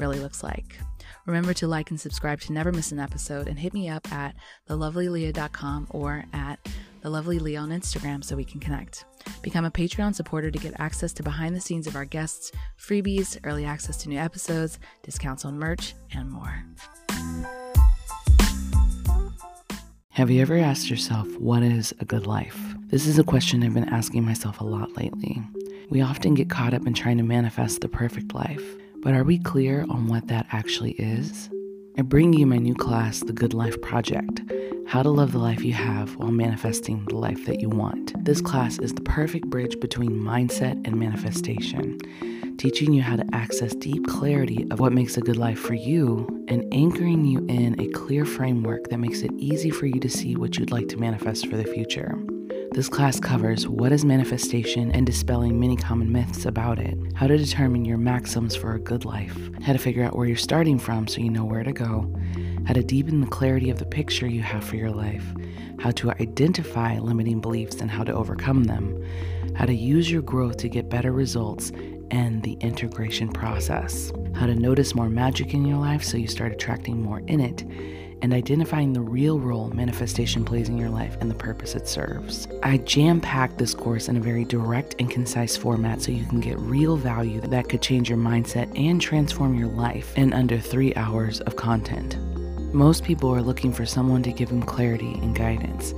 really looks like. Remember to like and subscribe to never miss an episode and hit me up at thelovelyaleah.com or at thelovelyleah on Instagram so we can connect. Become a Patreon supporter to get access to behind the scenes of our guests, freebies, early access to new episodes, discounts on merch, and more. Have you ever asked yourself, what is a good life? This is a question I've been asking myself a lot lately. We often get caught up in trying to manifest the perfect life. But are we clear on what that actually is? I bring you my new class, The Good Life Project How to Love the Life You Have While Manifesting the Life That You Want. This class is the perfect bridge between mindset and manifestation, teaching you how to access deep clarity of what makes a good life for you and anchoring you in a clear framework that makes it easy for you to see what you'd like to manifest for the future. This class covers what is manifestation and dispelling many common myths about it, how to determine your maxims for a good life, how to figure out where you're starting from so you know where to go, how to deepen the clarity of the picture you have for your life, how to identify limiting beliefs and how to overcome them, how to use your growth to get better results, and the integration process, how to notice more magic in your life so you start attracting more in it and identifying the real role manifestation plays in your life and the purpose it serves. I jam packed this course in a very direct and concise format so you can get real value that could change your mindset and transform your life in under three hours of content. Most people are looking for someone to give them clarity and guidance,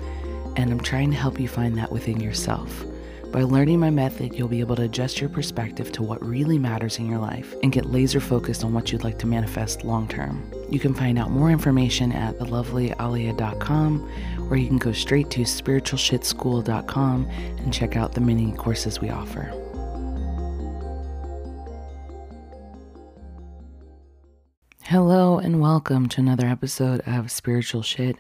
and I'm trying to help you find that within yourself. By learning my method, you'll be able to adjust your perspective to what really matters in your life and get laser focused on what you'd like to manifest long term. You can find out more information at thelovelyaleah.com or you can go straight to spiritualshitschool.com and check out the many courses we offer. Hello and welcome to another episode of Spiritual Shit.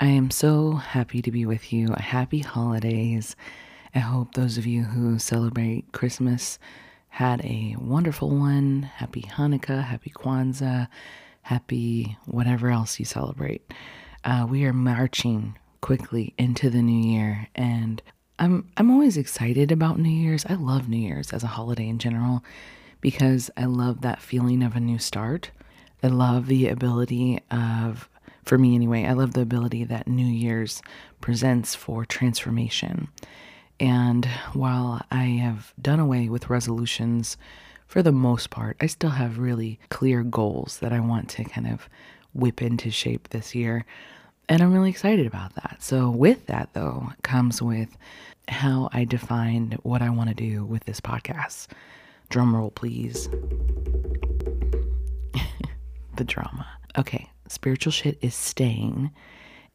I am so happy to be with you. Happy holidays. I hope those of you who celebrate Christmas had a wonderful one. Happy Hanukkah, happy Kwanzaa, happy whatever else you celebrate. Uh, we are marching quickly into the new year, and I'm I'm always excited about New Year's. I love New Year's as a holiday in general because I love that feeling of a new start. I love the ability of for me anyway, I love the ability that New Year's presents for transformation and while I have done away with resolutions for the most part, I still have really clear goals that I want to kind of whip into shape this year. And I'm really excited about that. So, with that, though, comes with how I defined what I want to do with this podcast. Drum roll, please. the drama. Okay, spiritual shit is staying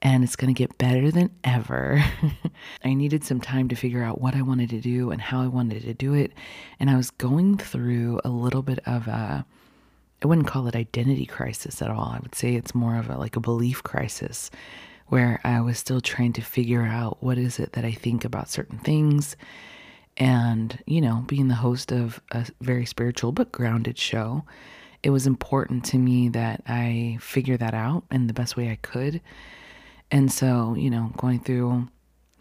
and it's going to get better than ever. I needed some time to figure out what I wanted to do and how I wanted to do it. And I was going through a little bit of a, I wouldn't call it identity crisis at all. I would say it's more of a like a belief crisis where I was still trying to figure out what is it that I think about certain things. And, you know, being the host of a very spiritual but grounded show, it was important to me that I figure that out in the best way I could and so, you know, going through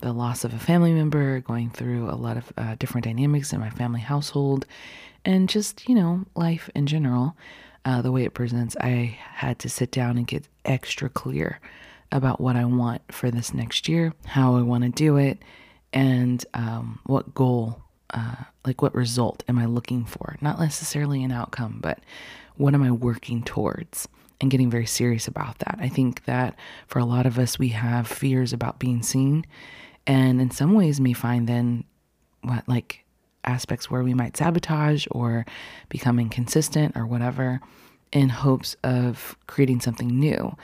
the loss of a family member, going through a lot of uh, different dynamics in my family household, and just, you know, life in general, uh, the way it presents, I had to sit down and get extra clear about what I want for this next year, how I want to do it, and um, what goal, uh, like what result am I looking for? Not necessarily an outcome, but what am I working towards? And getting very serious about that. I think that for a lot of us, we have fears about being seen, and in some ways, may find then what like aspects where we might sabotage or become inconsistent or whatever in hopes of creating something new.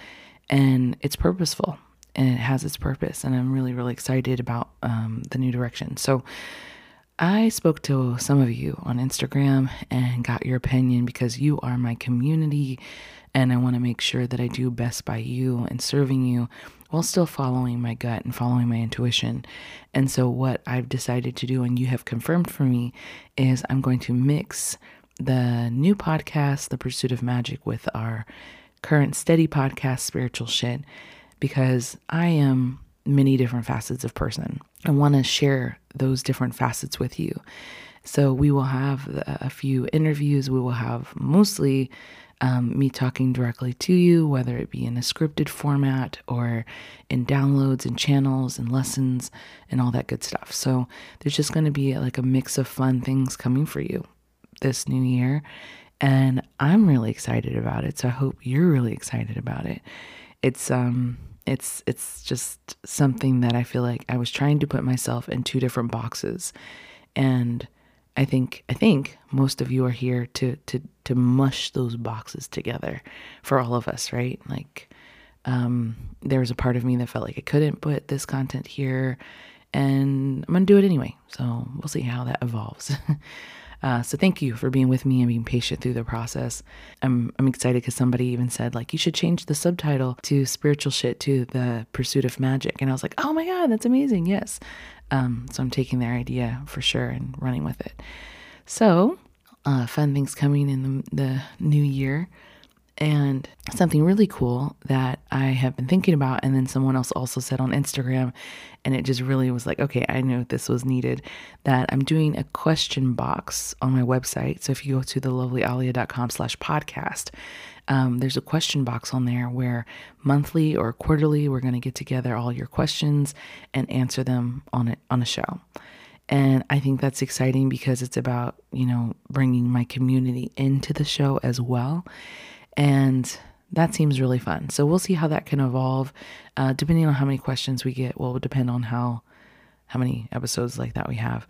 And it's purposeful and it has its purpose. And I'm really, really excited about um, the new direction. So, I spoke to some of you on Instagram and got your opinion because you are my community and I want to make sure that I do best by you and serving you while still following my gut and following my intuition. And so, what I've decided to do, and you have confirmed for me, is I'm going to mix the new podcast, The Pursuit of Magic, with our current steady podcast, Spiritual Shit, because I am many different facets of person. I want to share those different facets with you. So, we will have a few interviews. We will have mostly um, me talking directly to you, whether it be in a scripted format or in downloads and channels and lessons and all that good stuff. So there's just going to be like a mix of fun things coming for you this new year. And I'm really excited about it. So I hope you're really excited about it. It's, um, it's it's just something that I feel like I was trying to put myself in two different boxes and I think I think most of you are here to to to mush those boxes together for all of us, right? Like um, there was a part of me that felt like I couldn't put this content here, and I'm gonna do it anyway. So we'll see how that evolves. uh, so thank you for being with me and being patient through the process. I'm I'm excited because somebody even said like you should change the subtitle to spiritual shit to the pursuit of magic, and I was like, oh my god, that's amazing. Yes, um, so I'm taking their idea for sure and running with it. So, uh, fun things coming in the, the new year. And something really cool that I have been thinking about, and then someone else also said on Instagram, and it just really was like, okay, I knew this was needed. That I'm doing a question box on my website. So if you go to thelovelyaleah.com slash podcast, um, there's a question box on there where monthly or quarterly we're going to get together all your questions and answer them on it on a show. And I think that's exciting because it's about, you know, bringing my community into the show as well. And that seems really fun. So we'll see how that can evolve. Uh, depending on how many questions we get, will depend on how how many episodes like that we have.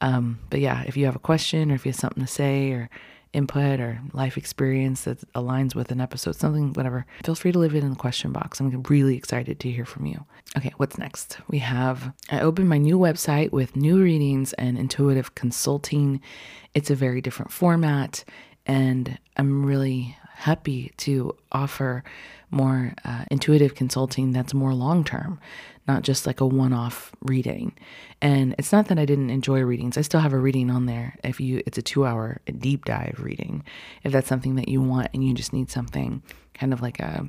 Um, but yeah, if you have a question or if you have something to say or input or life experience that aligns with an episode, something, whatever, feel free to leave it in the question box. I'm really excited to hear from you. Okay, what's next? We have, I opened my new website with new readings and intuitive consulting. It's a very different format, and I'm really happy to offer more uh, intuitive consulting that's more long term, not just like a one off reading. And it's not that I didn't enjoy readings. I still have a reading on there. If you, it's a two hour deep dive reading. If that's something that you want and you just need something kind of like a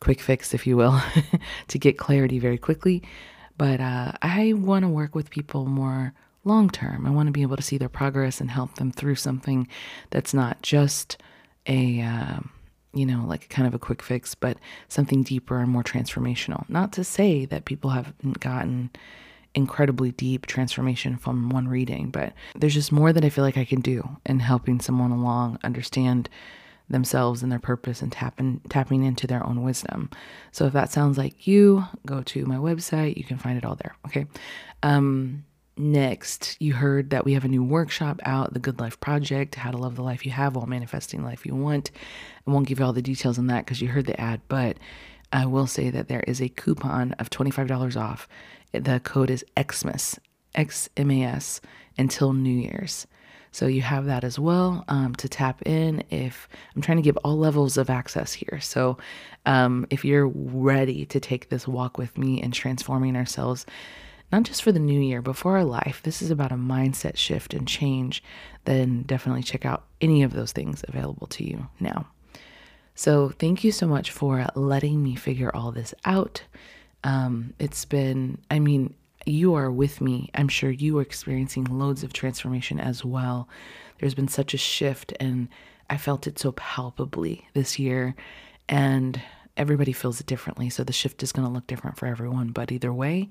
quick fix, if you will, to get clarity very quickly. But uh, I want to work with people more long term. I want to be able to see their progress and help them through something that's not just a. Uh, you know, like kind of a quick fix, but something deeper and more transformational. Not to say that people haven't gotten incredibly deep transformation from one reading, but there's just more that I feel like I can do in helping someone along understand themselves and their purpose and tapping tapping into their own wisdom. So if that sounds like you, go to my website. You can find it all there. Okay. Um, Next, you heard that we have a new workshop out, the Good Life Project, how to love the life you have while manifesting the life you want. I won't give you all the details on that because you heard the ad, but I will say that there is a coupon of $25 off. The code is Xmas, X M A S, until New Year's. So you have that as well um, to tap in. If I'm trying to give all levels of access here, so um, if you're ready to take this walk with me and transforming ourselves not just for the new year, but for our life. This is about a mindset shift and change. Then definitely check out any of those things available to you now. So, thank you so much for letting me figure all this out. Um, it's been, I mean, you are with me. I'm sure you are experiencing loads of transformation as well. There's been such a shift, and I felt it so palpably this year. And everybody feels it differently. So the shift is going to look different for everyone. But either way,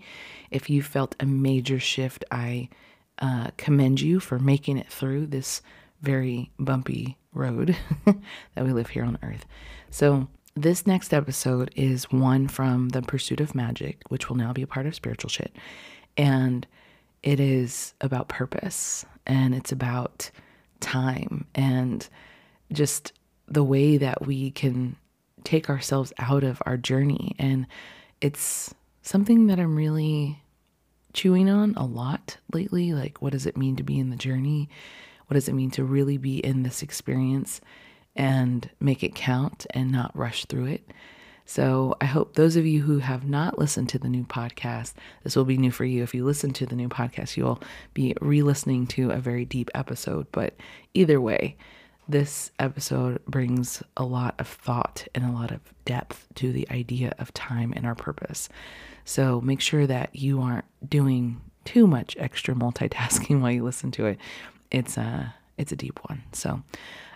if you felt a major shift, I uh, commend you for making it through this very bumpy road that we live here on earth. So, this next episode is one from The Pursuit of Magic, which will now be a part of Spiritual Shit. And it is about purpose and it's about time and just the way that we can take ourselves out of our journey. And it's something that I'm really chewing on a lot lately. Like, what does it mean to be in the journey? What does it mean to really be in this experience and make it count and not rush through it? So, I hope those of you who have not listened to the new podcast, this will be new for you. If you listen to the new podcast, you'll be re listening to a very deep episode. But either way, this episode brings a lot of thought and a lot of depth to the idea of time and our purpose. So make sure that you aren't doing too much extra multitasking while you listen to it. It's a it's a deep one. So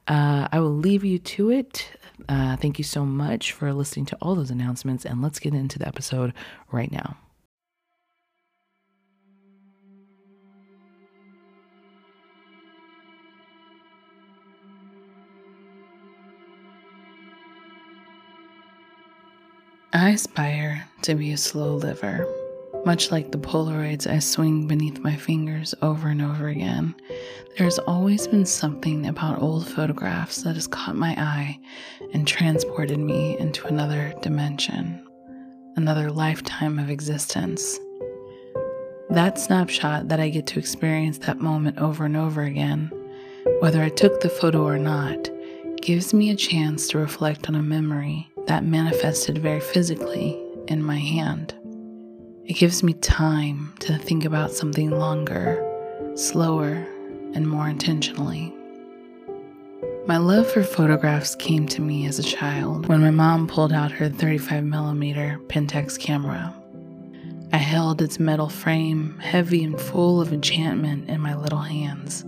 uh, I will leave you to it. Uh, thank you so much for listening to all those announcements, and let's get into the episode right now. I aspire to be a slow liver. Much like the Polaroids I swing beneath my fingers over and over again, there's always been something about old photographs that has caught my eye and transported me into another dimension, another lifetime of existence. That snapshot that I get to experience that moment over and over again, whether I took the photo or not, gives me a chance to reflect on a memory that manifested very physically in my hand. It gives me time to think about something longer, slower, and more intentionally. My love for photographs came to me as a child when my mom pulled out her 35mm Pentax camera. I held its metal frame, heavy and full of enchantment, in my little hands.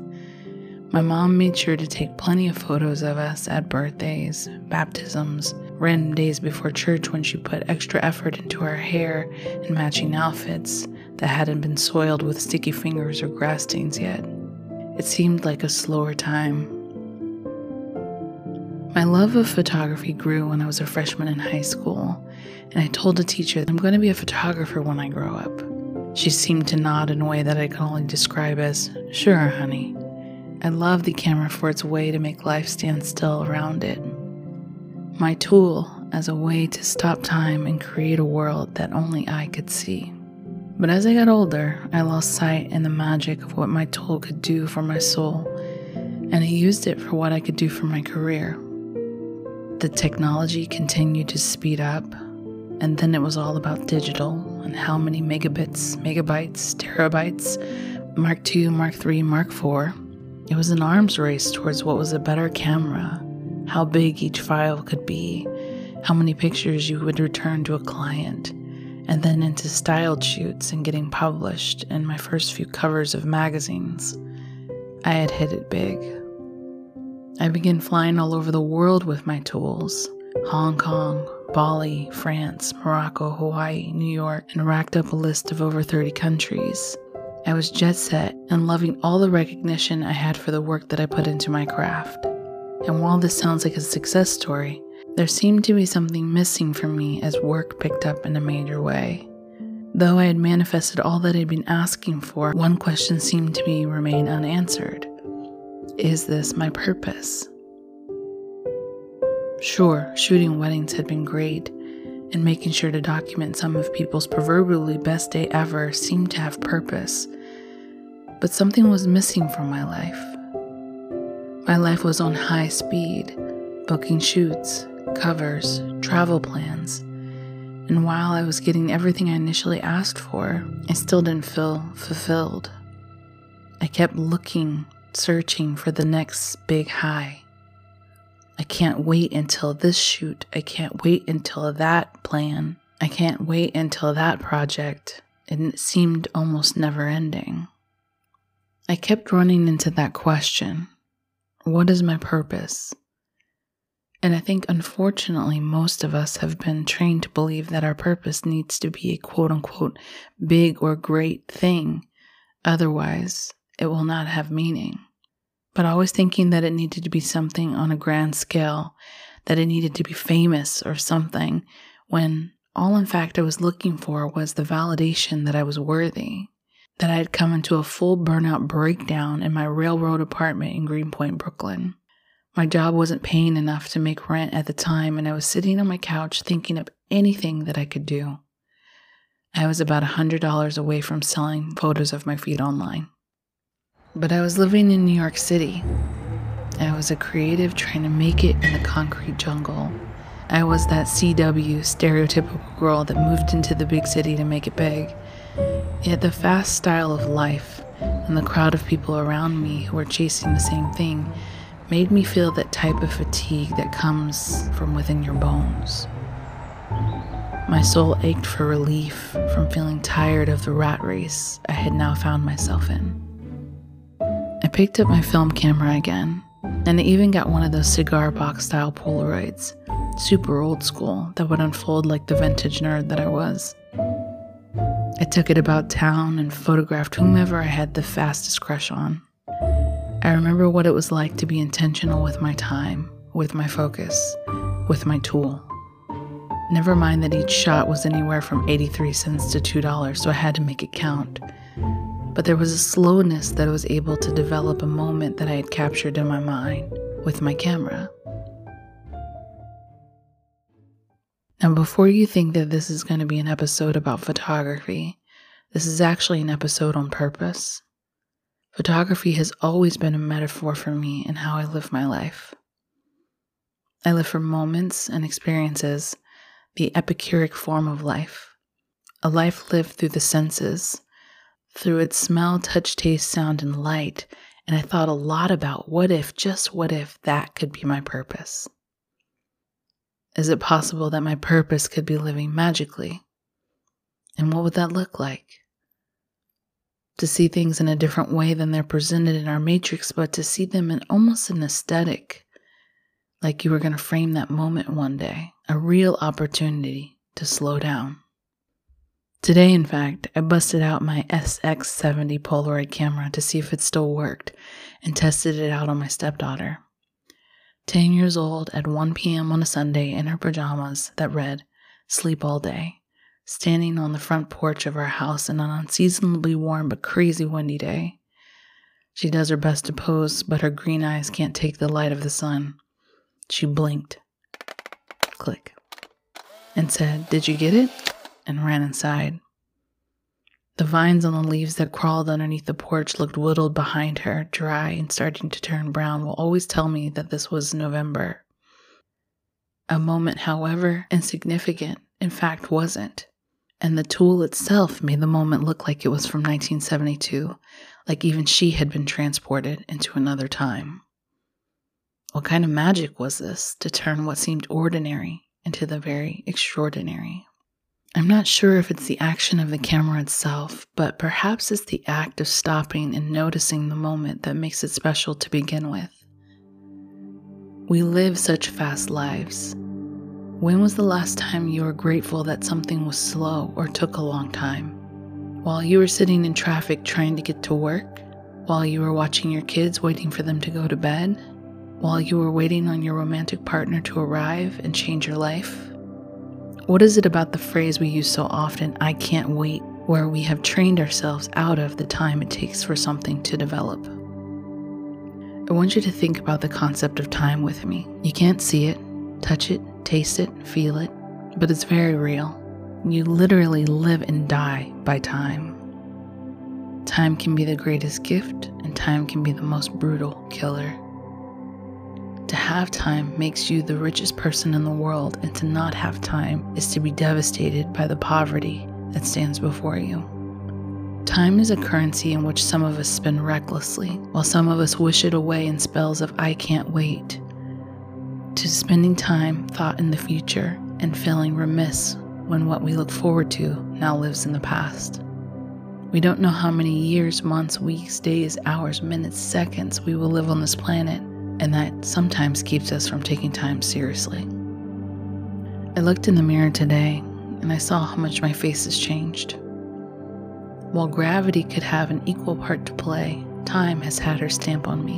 My mom made sure to take plenty of photos of us at birthdays, baptisms, random days before church when she put extra effort into her hair and matching outfits that hadn't been soiled with sticky fingers or grass stains yet. It seemed like a slower time. My love of photography grew when I was a freshman in high school, and I told a teacher that I'm going to be a photographer when I grow up. She seemed to nod in a way that I could only describe as, Sure, honey. I love the camera for its way to make life stand still around it my tool as a way to stop time and create a world that only I could see. But as I got older, I lost sight in the magic of what my tool could do for my soul, and I used it for what I could do for my career. The technology continued to speed up, and then it was all about digital and how many megabits, megabytes, terabytes, Mark II, Mark III, Mark IV. It was an arms race towards what was a better camera how big each file could be, how many pictures you would return to a client, and then into styled shoots and getting published in my first few covers of magazines. I had hit it big. I began flying all over the world with my tools Hong Kong, Bali, France, Morocco, Hawaii, New York, and racked up a list of over 30 countries. I was jet set and loving all the recognition I had for the work that I put into my craft. And while this sounds like a success story, there seemed to be something missing for me as work picked up in a major way. Though I had manifested all that I'd been asking for, one question seemed to me remain unanswered. Is this my purpose? Sure, shooting weddings had been great, and making sure to document some of people's proverbially best day ever seemed to have purpose. But something was missing from my life. My life was on high speed, booking shoots, covers, travel plans. And while I was getting everything I initially asked for, I still didn't feel fulfilled. I kept looking, searching for the next big high. I can't wait until this shoot. I can't wait until that plan. I can't wait until that project. And it seemed almost never ending. I kept running into that question what is my purpose? And I think, unfortunately, most of us have been trained to believe that our purpose needs to be a quote unquote big or great thing. Otherwise, it will not have meaning. But always thinking that it needed to be something on a grand scale, that it needed to be famous or something, when all in fact I was looking for was the validation that I was worthy that I had come into a full burnout breakdown in my railroad apartment in Greenpoint, Brooklyn. My job wasn't paying enough to make rent at the time, and I was sitting on my couch thinking of anything that I could do. I was about a $100 away from selling photos of my feet online. But I was living in New York City. I was a creative trying to make it in the concrete jungle. I was that CW stereotypical girl that moved into the big city to make it big. Yet the fast style of life and the crowd of people around me who were chasing the same thing made me feel that type of fatigue that comes from within your bones. My soul ached for relief from feeling tired of the rat race I had now found myself in. Picked up my film camera again, and I even got one of those cigar box style Polaroids, super old school, that would unfold like the vintage nerd that I was. I took it about town and photographed whomever I had the fastest crush on. I remember what it was like to be intentional with my time, with my focus, with my tool. Never mind that each shot was anywhere from 83 cents to $2, so I had to make it count. But there was a slowness that I was able to develop a moment that I had captured in my mind with my camera. Now, before you think that this is going to be an episode about photography, this is actually an episode on purpose. Photography has always been a metaphor for me in how I live my life. I live for moments and experiences the epicuric form of life, a life lived through the senses, through its smell, touch, taste, sound, and light. And I thought a lot about what if, just what if, that could be my purpose. Is it possible that my purpose could be living magically? And what would that look like? To see things in a different way than they're presented in our matrix, but to see them in almost an aesthetic, like you were going to frame that moment one day a real opportunity to slow down. Today, in fact, I busted out my SX70 Polaroid camera to see if it still worked and tested it out on my stepdaughter. 10 years old at 1 p.m. on a Sunday in her pajamas that read, Sleep All Day, standing on the front porch of our house in an unseasonably warm but crazy windy day. She does her best to pose, but her green eyes can't take the light of the sun. She blinked click, and said, Did you get it? And ran inside. The vines on the leaves that crawled underneath the porch looked whittled behind her, dry and starting to turn brown, will always tell me that this was November. A moment, however insignificant, in fact wasn't. And the tool itself made the moment look like it was from 1972, like even she had been transported into another time. What kind of magic was this to turn what seemed ordinary into the very extraordinary? I'm not sure if it's the action of the camera itself, but perhaps it's the act of stopping and noticing the moment that makes it special to begin with. We live such fast lives. When was the last time you were grateful that something was slow or took a long time? While you were sitting in traffic trying to get to work? While you were watching your kids waiting for them to go to bed? while you were waiting on your romantic partner to arrive and change your life? What is it about the phrase we use so often, I can't wait, where we have trained ourselves out of the time it takes for something to develop? I want you to think about the concept of time with me. You can't see it, touch it, taste it, feel it, but it's very real. You literally live and die by time. Time can be the greatest gift, and time can be the most brutal killer. To have time makes you the richest person in the world, and to not have time is to be devastated by the poverty that stands before you. Time is a currency in which some of us spend recklessly, while some of us wish it away in spells of I can't wait. To spending time thought in the future and feeling remiss when what we look forward to now lives in the past. We don't know how many years, months, weeks, days, hours, minutes, seconds we will live on this planet and that sometimes keeps us from taking time seriously. I looked in the mirror today and I saw how much my face has changed. While gravity could have an equal part to play, time has had her stamp on me.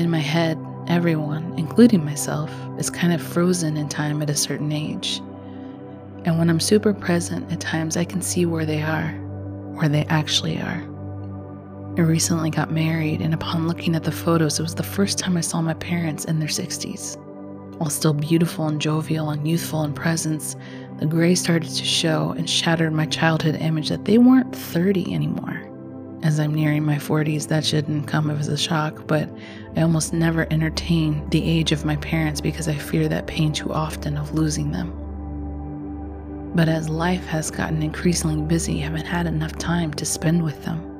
In my head, everyone, including myself, is kind of frozen in time at a certain age. And when I'm super present, at times I can see where they are, where they actually are. I recently got married, and upon looking at the photos, it was the first time I saw my parents in their 60s. While still beautiful and jovial and youthful in presence, the gray started to show and shattered my childhood image that they weren't 30 anymore. As I'm nearing my 40s, that shouldn't come as a shock, but I almost never entertain the age of my parents because I fear that pain too often of losing them. But as life has gotten increasingly busy, I haven't had enough time to spend with them.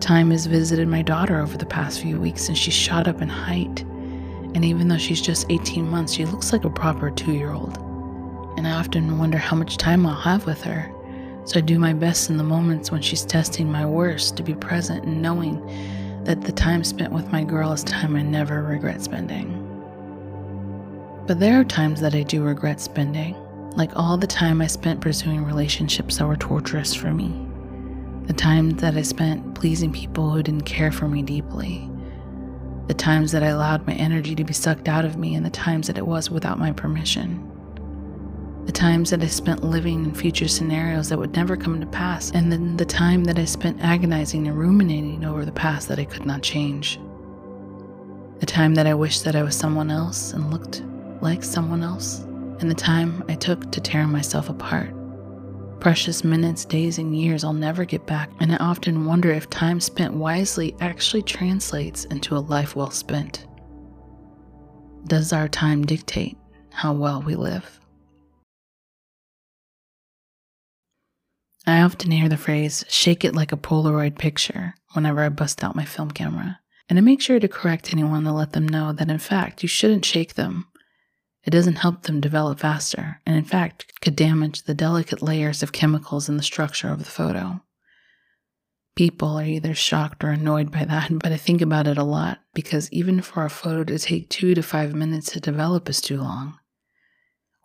Time has visited my daughter over the past few weeks and she's shot up in height. And even though she's just 18 months, she looks like a proper two year old. And I often wonder how much time I'll have with her so I do my best in the moments when she's testing my worst to be present and knowing that the time spent with my girl is time I never regret spending. But there are times that I do regret spending, like all the time I spent pursuing relationships that were torturous for me. The times that I spent pleasing people who didn't care for me deeply. The times that I allowed my energy to be sucked out of me, and the times that it was without my permission the times that I spent living in future scenarios that would never come to pass, and then the time that I spent agonizing and ruminating over the past that I could not change. The time that I wished that I was someone else and looked like someone else, and the time I took to tear myself apart. Precious minutes, days, and years I'll never get back, and I often wonder if time spent wisely actually translates into a life well spent. Does our time dictate how well we live? I often hear the phrase, shake it like a Polaroid picture, whenever I bust out my film camera. And I make sure to correct anyone to let them know that in fact, you shouldn't shake them. It doesn't help them develop faster, and in fact, could damage the delicate layers of chemicals in the structure of the photo. People are either shocked or annoyed by that, but I think about it a lot because even for a photo to take two to five minutes to develop is too long.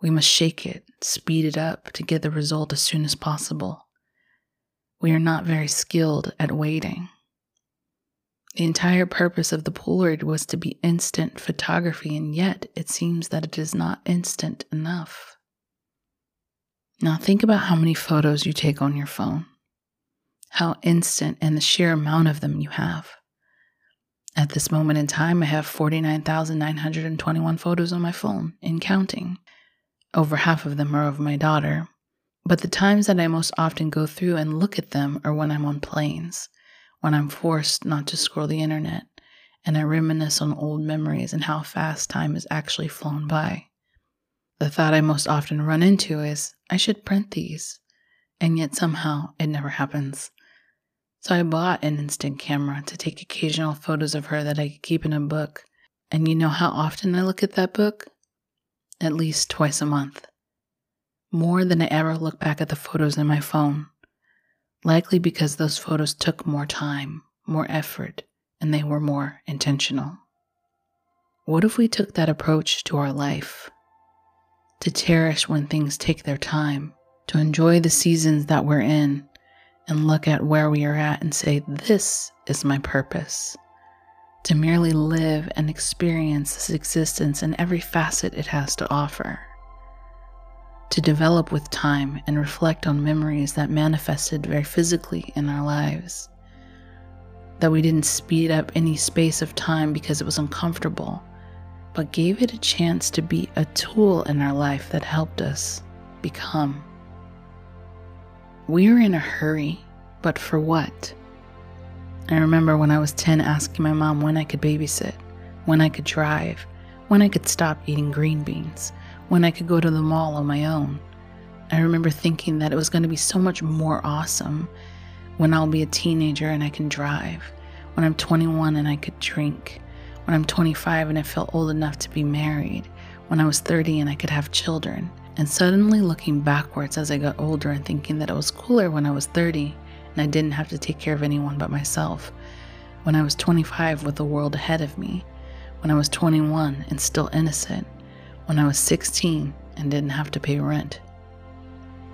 We must shake it, speed it up to get the result as soon as possible we are not very skilled at waiting. The entire purpose of the Polaroid was to be instant photography, and yet it seems that it is not instant enough. Now, think about how many photos you take on your phone, how instant and the sheer amount of them you have. At this moment in time, I have 49,921 photos on my phone, in counting. Over half of them are of my daughter, but the times that I most often go through and look at them are when I'm on planes, when I'm forced not to scroll the internet, and I reminisce on old memories and how fast time has actually flown by. The thought I most often run into is, I should print these, and yet somehow it never happens. So I bought an instant camera to take occasional photos of her that I could keep in a book. And you know how often I look at that book? At least twice a month more than I ever look back at the photos in my phone. Likely because those photos took more time, more effort, and they were more intentional. What if we took that approach to our life? To cherish when things take their time, to enjoy the seasons that we're in, and look at where we are at and say, This is my purpose. To merely live and experience this existence in every facet it has to offer to develop with time and reflect on memories that manifested very physically in our lives. That we didn't speed up any space of time because it was uncomfortable, but gave it a chance to be a tool in our life that helped us become. We are in a hurry, but for what? I remember when I was 10 asking my mom when I could babysit, when I could drive, when I could stop eating green beans when I could go to the mall on my own. I remember thinking that it was going to be so much more awesome when I'll be a teenager and I can drive, when I'm 21 and I could drink, when I'm 25 and I felt old enough to be married, when I was 30 and I could have children. And suddenly looking backwards as I got older and thinking that it was cooler when I was 30 and I didn't have to take care of anyone but myself, when I was 25 with the world ahead of me, when I was 21 and still innocent, when I was 16 and didn't have to pay rent.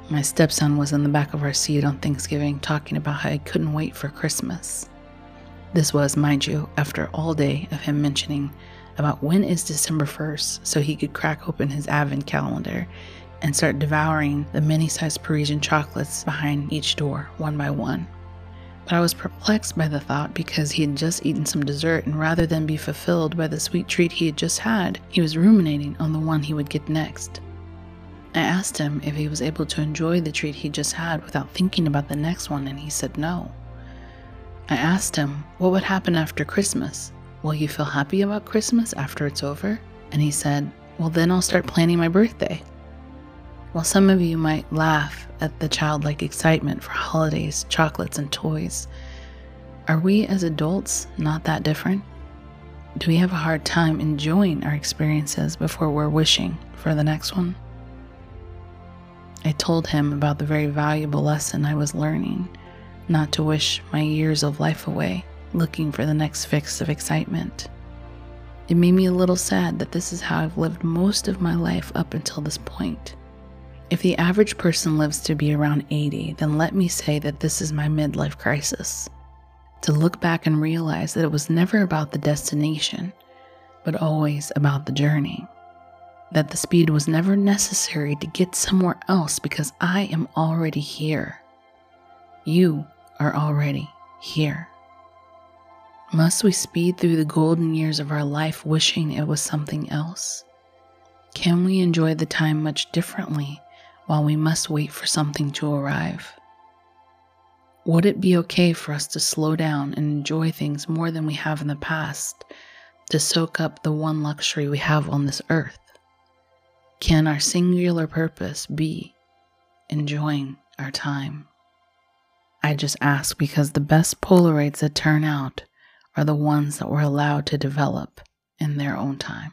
My stepson was in the back of our seat on Thanksgiving talking about how he couldn't wait for Christmas. This was, mind you, after all day of him mentioning about when is December 1st so he could crack open his advent calendar and start devouring the many sized Parisian chocolates behind each door, one by one. But I was perplexed by the thought because he had just eaten some dessert, and rather than be fulfilled by the sweet treat he had just had, he was ruminating on the one he would get next. I asked him if he was able to enjoy the treat he just had without thinking about the next one, and he said no. I asked him what would happen after Christmas. Will you feel happy about Christmas after it's over? And he said, Well, then I'll start planning my birthday. While some of you might laugh at the childlike excitement for holidays, chocolates, and toys, are we as adults not that different? Do we have a hard time enjoying our experiences before we're wishing for the next one? I told him about the very valuable lesson I was learning not to wish my years of life away looking for the next fix of excitement. It made me a little sad that this is how I've lived most of my life up until this point. If the average person lives to be around 80, then let me say that this is my midlife crisis. To look back and realize that it was never about the destination, but always about the journey that the speed was never necessary to get somewhere else because I am already here. You are already here. Must we speed through the golden years of our life wishing it was something else? Can we enjoy the time much differently while we must wait for something to arrive? Would it be okay for us to slow down and enjoy things more than we have in the past, to soak up the one luxury we have on this earth? Can our singular purpose be enjoying our time? I just ask because the best Polaroids that turn out are the ones that were allowed to develop in their own time.